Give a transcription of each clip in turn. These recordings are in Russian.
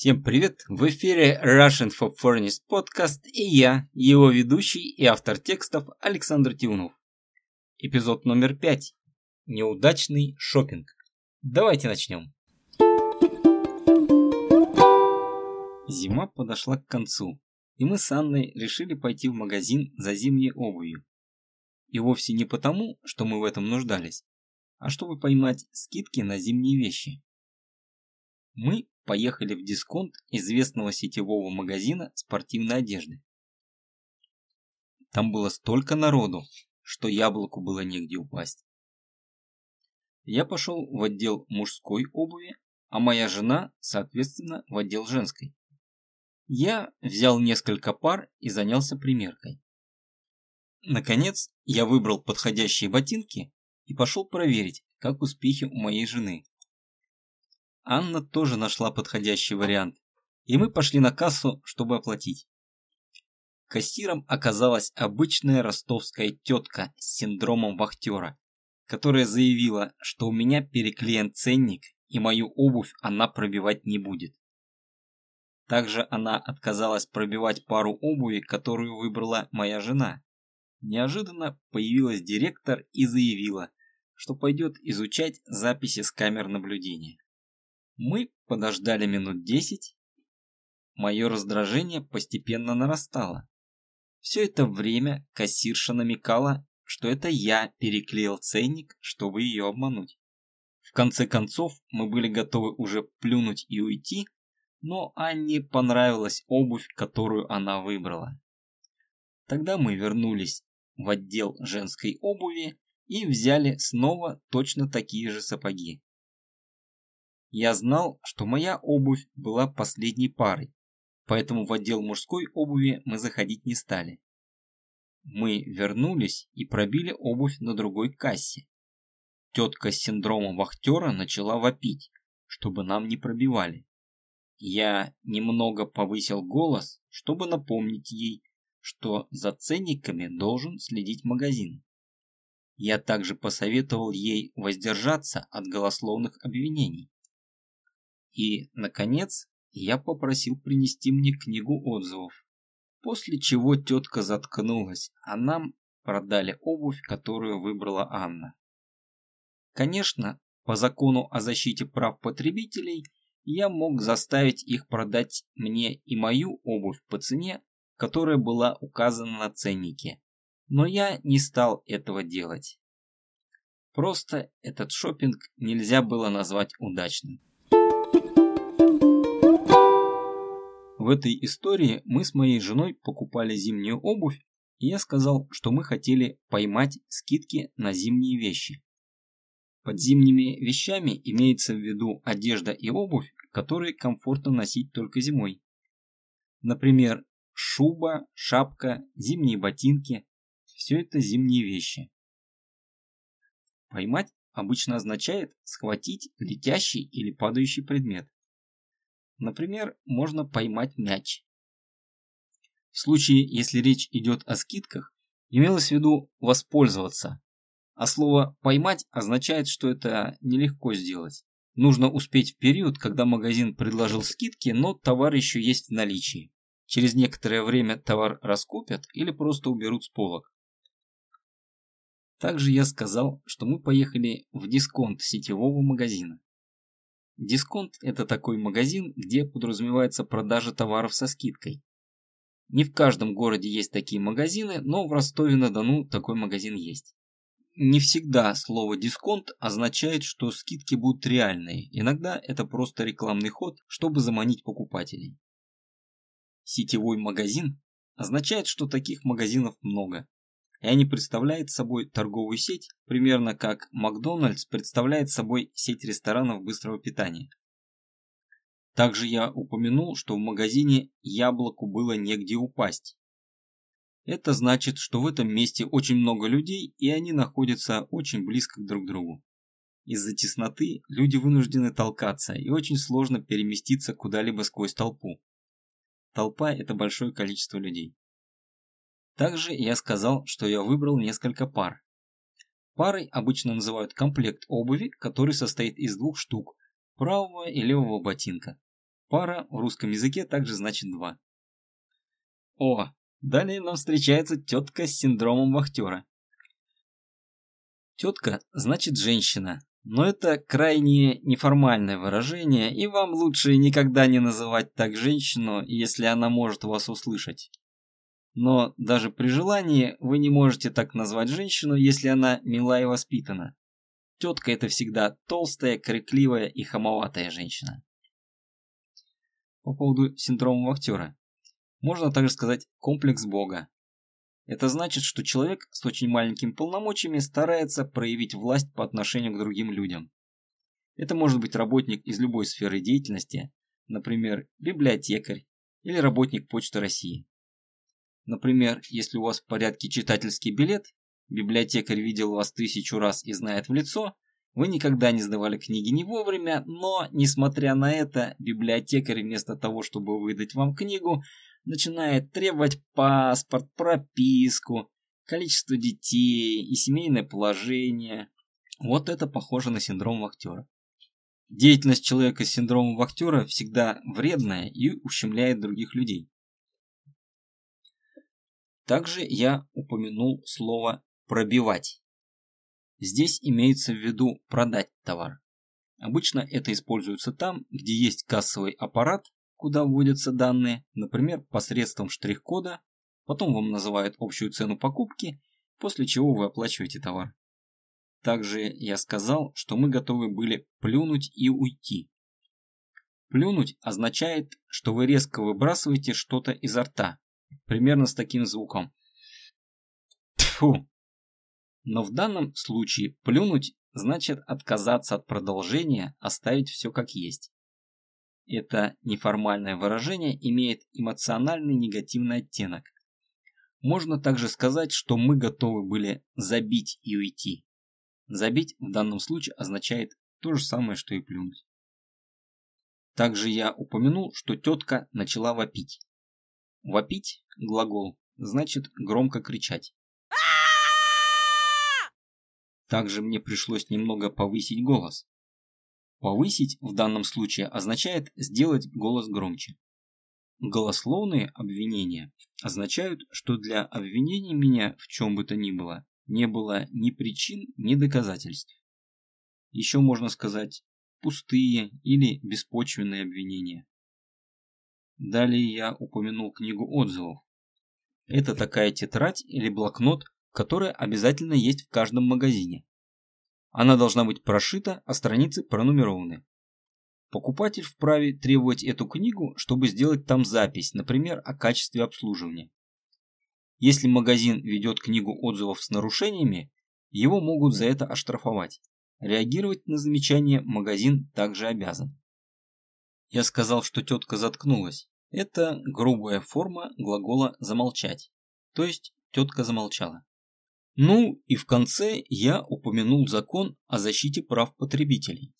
Всем привет! В эфире Russian for Foreigners подкаст и я, его ведущий и автор текстов Александр Тиунов. Эпизод номер пять. Неудачный шопинг. Давайте начнем. Зима подошла к концу, и мы с Анной решили пойти в магазин за зимней обувью. И вовсе не потому, что мы в этом нуждались, а чтобы поймать скидки на зимние вещи. Мы поехали в дисконт известного сетевого магазина спортивной одежды. Там было столько народу, что яблоку было негде упасть. Я пошел в отдел мужской обуви, а моя жена, соответственно, в отдел женской. Я взял несколько пар и занялся примеркой. Наконец, я выбрал подходящие ботинки и пошел проверить, как успехи у моей жены. Анна тоже нашла подходящий вариант, и мы пошли на кассу, чтобы оплатить. Кассиром оказалась обычная ростовская тетка с синдромом вахтера, которая заявила, что у меня переклеен ценник и мою обувь она пробивать не будет. Также она отказалась пробивать пару обуви, которую выбрала моя жена. Неожиданно появилась директор и заявила, что пойдет изучать записи с камер наблюдения. Мы подождали минут десять. Мое раздражение постепенно нарастало. Все это время кассирша намекала, что это я переклеил ценник, чтобы ее обмануть. В конце концов, мы были готовы уже плюнуть и уйти, но Анне понравилась обувь, которую она выбрала. Тогда мы вернулись в отдел женской обуви и взяли снова точно такие же сапоги. Я знал, что моя обувь была последней парой, поэтому в отдел мужской обуви мы заходить не стали. Мы вернулись и пробили обувь на другой кассе. Тетка с синдромом вахтера начала вопить, чтобы нам не пробивали. Я немного повысил голос, чтобы напомнить ей, что за ценниками должен следить магазин. Я также посоветовал ей воздержаться от голословных обвинений. И, наконец, я попросил принести мне книгу отзывов. После чего тетка заткнулась, а нам продали обувь, которую выбрала Анна. Конечно, по закону о защите прав потребителей я мог заставить их продать мне и мою обувь по цене, которая была указана на ценнике. Но я не стал этого делать. Просто этот шопинг нельзя было назвать удачным. В этой истории мы с моей женой покупали зимнюю обувь, и я сказал, что мы хотели поймать скидки на зимние вещи. Под зимними вещами имеется в виду одежда и обувь, которые комфортно носить только зимой. Например, шуба, шапка, зимние ботинки – все это зимние вещи. Поймать обычно означает схватить летящий или падающий предмет. Например, можно поймать мяч. В случае, если речь идет о скидках, имелось в виду воспользоваться, а слово «поймать» означает, что это нелегко сделать. Нужно успеть в период, когда магазин предложил скидки, но товар еще есть в наличии. Через некоторое время товар раскупят или просто уберут с полок. Также я сказал, что мы поехали в дисконт сетевого магазина. Дисконт – это такой магазин, где подразумевается продажа товаров со скидкой. Не в каждом городе есть такие магазины, но в Ростове-на-Дону такой магазин есть. Не всегда слово «дисконт» означает, что скидки будут реальные. Иногда это просто рекламный ход, чтобы заманить покупателей. Сетевой магазин означает, что таких магазинов много и они представляют собой торговую сеть, примерно как Макдональдс представляет собой сеть ресторанов быстрого питания. Также я упомянул, что в магазине яблоку было негде упасть. Это значит, что в этом месте очень много людей и они находятся очень близко друг к другу. Из-за тесноты люди вынуждены толкаться и очень сложно переместиться куда-либо сквозь толпу. Толпа – это большое количество людей. Также я сказал, что я выбрал несколько пар. Парой обычно называют комплект обуви, который состоит из двух штук, правого и левого ботинка. Пара в русском языке также значит два. О, далее нам встречается тетка с синдромом вахтера. Тетка значит женщина, но это крайне неформальное выражение, и вам лучше никогда не называть так женщину, если она может вас услышать. Но даже при желании вы не можете так назвать женщину, если она мила и воспитана. Тетка это всегда толстая, крикливая и хамоватая женщина. По поводу синдрома актера. Можно также сказать комплекс Бога. Это значит, что человек с очень маленькими полномочиями старается проявить власть по отношению к другим людям. Это может быть работник из любой сферы деятельности, например, библиотекарь или работник Почты России. Например, если у вас в порядке читательский билет, библиотекарь видел вас тысячу раз и знает в лицо, вы никогда не сдавали книги не вовремя, но, несмотря на это, библиотекарь вместо того, чтобы выдать вам книгу, начинает требовать паспорт, прописку, количество детей и семейное положение. Вот это похоже на синдром вахтера. Деятельность человека с синдромом вахтера всегда вредная и ущемляет других людей. Также я упомянул слово «пробивать». Здесь имеется в виду продать товар. Обычно это используется там, где есть кассовый аппарат, куда вводятся данные, например, посредством штрих-кода, потом вам называют общую цену покупки, после чего вы оплачиваете товар. Также я сказал, что мы готовы были плюнуть и уйти. Плюнуть означает, что вы резко выбрасываете что-то изо рта, примерно с таким звуком. Тьфу! Но в данном случае плюнуть значит отказаться от продолжения, оставить все как есть. Это неформальное выражение имеет эмоциональный негативный оттенок. Можно также сказать, что мы готовы были забить и уйти. Забить в данном случае означает то же самое, что и плюнуть. Также я упомянул, что тетка начала вопить. Вопить – глагол, значит громко кричать. Также мне пришлось немного повысить голос. Повысить в данном случае означает сделать голос громче. Голословные обвинения означают, что для обвинения меня в чем бы то ни было не было ни причин, ни доказательств. Еще можно сказать пустые или беспочвенные обвинения. Далее я упомянул книгу отзывов. Это такая тетрадь или блокнот, которая обязательно есть в каждом магазине. Она должна быть прошита, а страницы пронумерованы. Покупатель вправе требовать эту книгу, чтобы сделать там запись, например, о качестве обслуживания. Если магазин ведет книгу отзывов с нарушениями, его могут за это оштрафовать. Реагировать на замечание магазин также обязан. Я сказал, что тетка заткнулась. Это грубая форма глагола «замолчать». То есть тетка замолчала. Ну и в конце я упомянул закон о защите прав потребителей.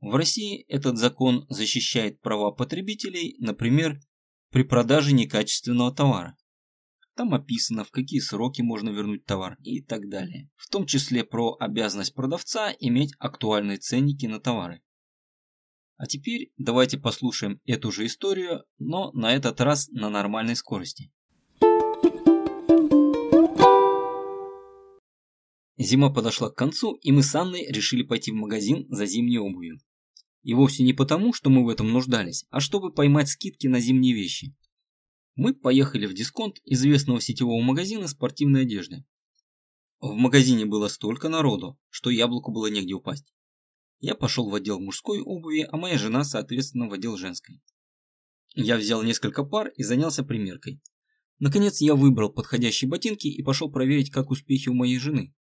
В России этот закон защищает права потребителей, например, при продаже некачественного товара. Там описано, в какие сроки можно вернуть товар и так далее. В том числе про обязанность продавца иметь актуальные ценники на товары. А теперь давайте послушаем эту же историю, но на этот раз на нормальной скорости. Зима подошла к концу, и мы с Анной решили пойти в магазин за зимней обувью. И вовсе не потому, что мы в этом нуждались, а чтобы поймать скидки на зимние вещи. Мы поехали в дисконт известного сетевого магазина спортивной одежды. В магазине было столько народу, что яблоку было негде упасть. Я пошел в отдел мужской обуви, а моя жена, соответственно, в отдел женской. Я взял несколько пар и занялся примеркой. Наконец я выбрал подходящие ботинки и пошел проверить, как успехи у моей жены.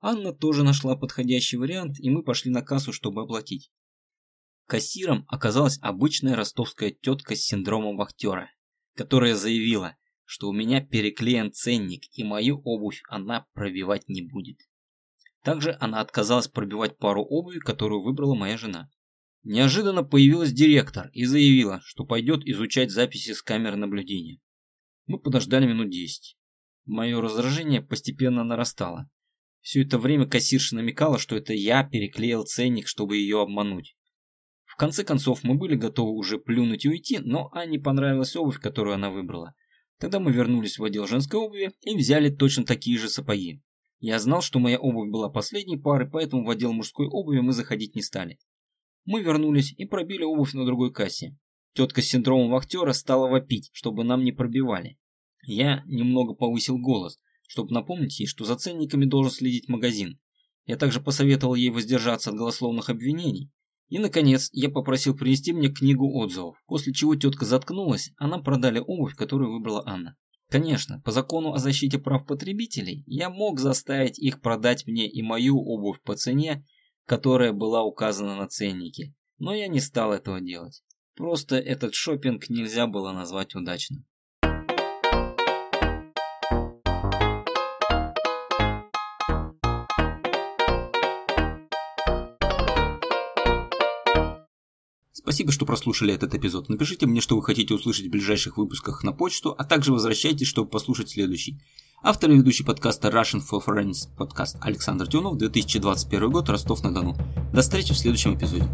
Анна тоже нашла подходящий вариант, и мы пошли на кассу, чтобы оплатить. Кассиром оказалась обычная ростовская тетка с синдромом вахтера, которая заявила, что у меня переклеен ценник, и мою обувь она пробивать не будет. Также она отказалась пробивать пару обуви, которую выбрала моя жена. Неожиданно появилась директор и заявила, что пойдет изучать записи с камер наблюдения. Мы подождали минут десять. Мое раздражение постепенно нарастало. Все это время кассирша намекала, что это я переклеил ценник, чтобы ее обмануть. В конце концов, мы были готовы уже плюнуть и уйти, но Анне понравилась обувь, которую она выбрала. Тогда мы вернулись в отдел женской обуви и взяли точно такие же сапоги. Я знал, что моя обувь была последней пары, поэтому в отдел мужской обуви мы заходить не стали. Мы вернулись и пробили обувь на другой кассе. Тетка с синдромом вахтера стала вопить, чтобы нам не пробивали. Я немного повысил голос, чтобы напомнить ей, что за ценниками должен следить магазин. Я также посоветовал ей воздержаться от голословных обвинений. И, наконец, я попросил принести мне книгу отзывов, после чего тетка заткнулась, а нам продали обувь, которую выбрала Анна. Конечно, по закону о защите прав потребителей я мог заставить их продать мне и мою обувь по цене, которая была указана на ценнике, но я не стал этого делать. Просто этот шопинг нельзя было назвать удачным. Спасибо, что прослушали этот эпизод. Напишите мне, что вы хотите услышать в ближайших выпусках на почту, а также возвращайтесь, чтобы послушать следующий. Автор и ведущий подкаста Russian for Friends подкаст Александр Тюнов, 2021 год, Ростов-на-Дону. До встречи в следующем эпизоде.